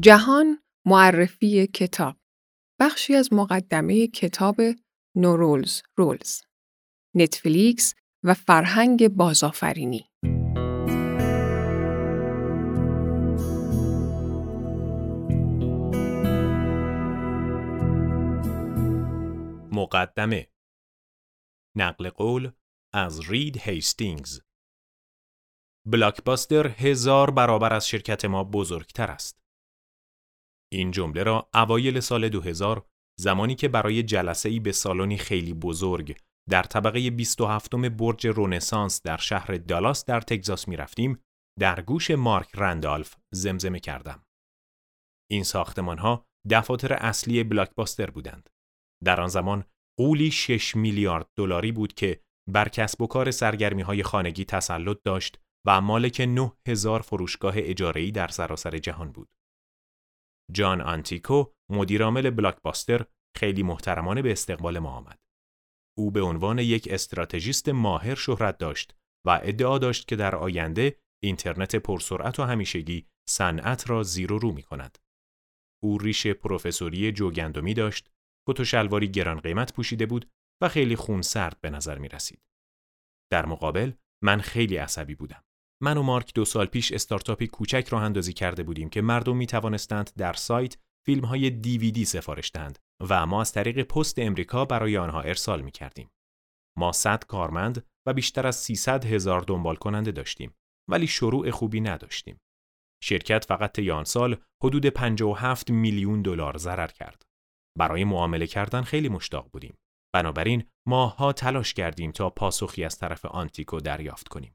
جهان معرفی کتاب. بخشی از مقدمه کتاب نورولز رولز. نتفلیکس و فرهنگ بازآفرینی. مقدمه. نقل قول از رید هیستینگز. بلاکباستر هزار برابر از شرکت ما بزرگتر است. این جمله را اوایل سال 2000 زمانی که برای جلسه ای به سالنی خیلی بزرگ در طبقه 27 برج رونسانس در شهر دالاس در تگزاس می رفتیم در گوش مارک رندالف زمزمه کردم. این ساختمان ها دفاتر اصلی بلاکباستر بودند. در آن زمان قولی 6 میلیارد دلاری بود که بر کسب و کار سرگرمی های خانگی تسلط داشت و مالک 9000 فروشگاه اجاره‌ای در سراسر جهان بود. جان آنتیکو مدیرعامل بلاکباستر خیلی محترمانه به استقبال ما آمد. او به عنوان یک استراتژیست ماهر شهرت داشت و ادعا داشت که در آینده اینترنت پرسرعت و همیشگی صنعت را زیر و رو می کند. او ریش پروفسوری جوگندمی داشت، کت و شلواری گران قیمت پوشیده بود و خیلی خون سرد به نظر می رسید. در مقابل من خیلی عصبی بودم. من و مارک دو سال پیش استارتاپی کوچک راه اندازی کرده بودیم که مردم می توانستند در سایت فیلم های دیویدی سفارش دهند و ما از طریق پست امریکا برای آنها ارسال می کردیم. ما 100 کارمند و بیشتر از 300 هزار دنبال کننده داشتیم ولی شروع خوبی نداشتیم. شرکت فقط طی آن سال حدود 57 میلیون دلار ضرر کرد. برای معامله کردن خیلی مشتاق بودیم. بنابراین ماها تلاش کردیم تا پاسخی از طرف آنتیکو دریافت کنیم.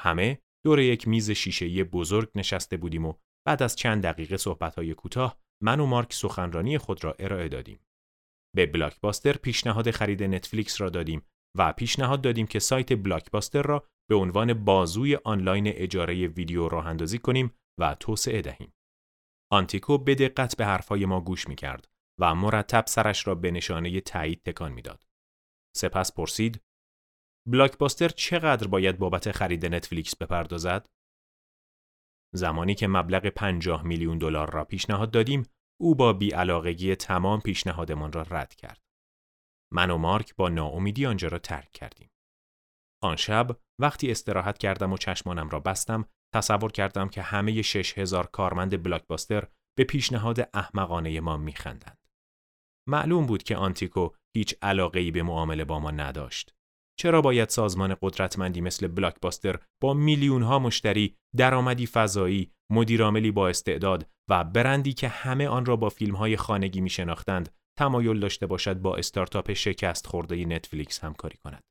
همه دور یک میز شیشه‌ای بزرگ نشسته بودیم و بعد از چند دقیقه صحبت‌های کوتاه من و مارک سخنرانی خود را ارائه دادیم. به بلاکباستر پیشنهاد خرید نتفلیکس را دادیم و پیشنهاد دادیم که سایت بلاکباستر را به عنوان بازوی آنلاین اجاره ویدیو راه اندازی کنیم و توسعه دهیم. آنتیکو به دقت به حرفهای ما گوش می کرد و مرتب سرش را به نشانه تایید تکان می‌داد. سپس پرسید بلاکباستر چقدر باید بابت خرید نتفلیکس بپردازد؟ زمانی که مبلغ 50 میلیون دلار را پیشنهاد دادیم، او با بیعلاقگی تمام پیشنهادمان را رد کرد. من و مارک با ناامیدی آنجا را ترک کردیم. آن شب وقتی استراحت کردم و چشمانم را بستم، تصور کردم که همه شش هزار کارمند بلاکباستر به پیشنهاد احمقانه ما میخندند. معلوم بود که آنتیکو هیچ علاقه به معامله با ما نداشت. چرا باید سازمان قدرتمندی مثل بلاکباستر با میلیون ها مشتری، درآمدی فضایی، مدیرعاملی با استعداد و برندی که همه آن را با فیلم های خانگی می شناختند، تمایل داشته باشد با استارتاپ شکست خورده نتفلیکس همکاری کند؟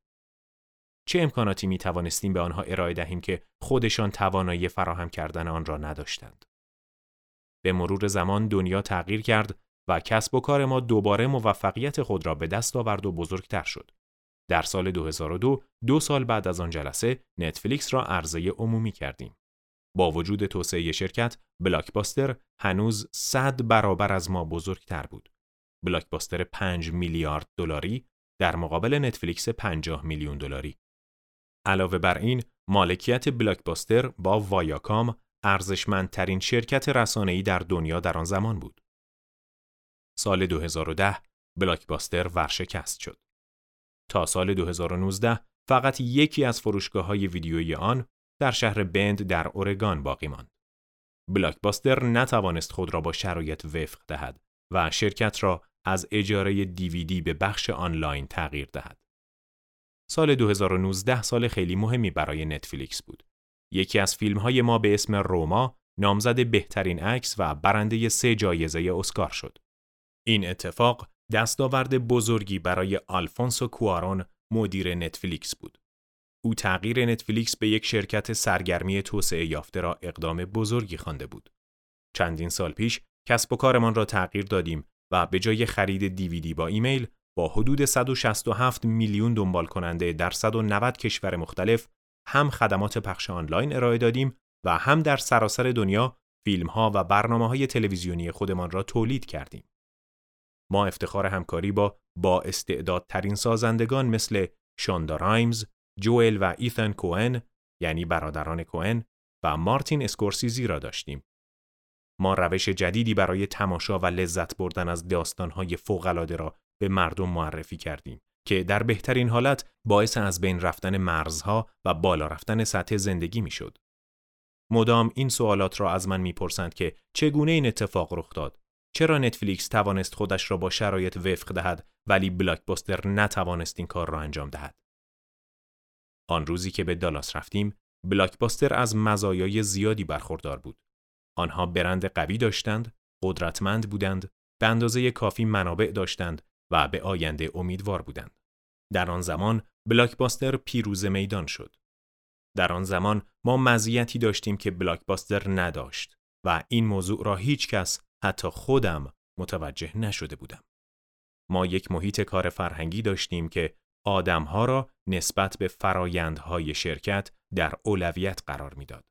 چه امکاناتی می توانستیم به آنها ارائه دهیم که خودشان توانایی فراهم کردن آن را نداشتند؟ به مرور زمان دنیا تغییر کرد و کسب و کار ما دوباره موفقیت خود را به دست آورد و بزرگتر شد. در سال 2002 دو سال بعد از آن جلسه نتفلیکس را عرضه عمومی کردیم. با وجود توسعه شرکت بلاکباستر هنوز 100 برابر از ما بزرگتر بود. بلاکباستر 5 میلیارد دلاری در مقابل نتفلیکس 50 میلیون دلاری. علاوه بر این مالکیت بلاکباستر با وایاکام ارزشمندترین شرکت رسانه‌ای در دنیا در آن زمان بود. سال 2010 بلاکباستر ورشکست شد. تا سال 2019 فقط یکی از فروشگاه های ویدیویی آن در شهر بند در اورگان باقی ماند. بلاکباستر نتوانست خود را با شرایط وفق دهد و شرکت را از اجاره دیویدی به بخش آنلاین تغییر دهد. سال 2019 سال خیلی مهمی برای نتفلیکس بود. یکی از فیلم های ما به اسم روما نامزد بهترین عکس و برنده سه جایزه اسکار شد. این اتفاق دستاورد بزرگی برای آلفونسو کوارون مدیر نتفلیکس بود. او تغییر نتفلیکس به یک شرکت سرگرمی توسعه یافته را اقدام بزرگی خوانده بود. چندین سال پیش کسب و کارمان را تغییر دادیم و به جای خرید دیویدی با ایمیل با حدود 167 میلیون دنبال کننده در 190 کشور مختلف هم خدمات پخش آنلاین ارائه دادیم و هم در سراسر دنیا فیلم ها و برنامه های تلویزیونی خودمان را تولید کردیم. ما افتخار همکاری با با استعدادترین سازندگان مثل شاندا رایمز، جوئل و ایثن کوئن یعنی برادران کوئن و مارتین اسکورسیزی را داشتیم. ما روش جدیدی برای تماشا و لذت بردن از داستانهای فوقالعاده را به مردم معرفی کردیم که در بهترین حالت باعث از بین رفتن مرزها و بالا رفتن سطح زندگی می‌شد. مدام این سوالات را از من می‌پرسند که چگونه این اتفاق رخ داد؟ چرا نتفلیکس توانست خودش را با شرایط وفق دهد ولی بلاکباستر نتوانست این کار را انجام دهد؟ آن روزی که به دالاس رفتیم، بلاکباستر از مزایای زیادی برخوردار بود. آنها برند قوی داشتند، قدرتمند بودند، به اندازه کافی منابع داشتند و به آینده امیدوار بودند. در آن زمان بلاکباستر پیروز میدان شد. در آن زمان ما مزیتی داشتیم که بلاکباستر نداشت و این موضوع را هیچ کس حتی خودم متوجه نشده بودم. ما یک محیط کار فرهنگی داشتیم که آدمها را نسبت به فرایندهای شرکت در اولویت قرار می‌داد.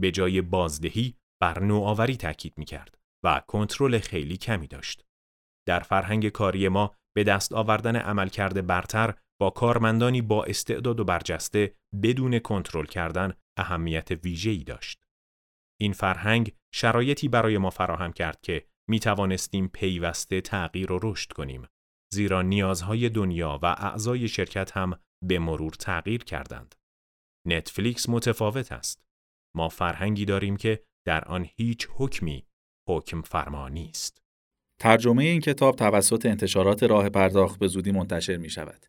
به جای بازدهی بر نوآوری تاکید می کرد و کنترل خیلی کمی داشت. در فرهنگ کاری ما به دست آوردن عملکرد برتر با کارمندانی با استعداد و برجسته بدون کنترل کردن اهمیت ویژه‌ای داشت. این فرهنگ شرایطی برای ما فراهم کرد که می توانستیم پیوسته تغییر و رشد کنیم زیرا نیازهای دنیا و اعضای شرکت هم به مرور تغییر کردند. نتفلیکس متفاوت است. ما فرهنگی داریم که در آن هیچ حکمی حکم فرما نیست. ترجمه این کتاب توسط انتشارات راه پرداخت به زودی منتشر می شود.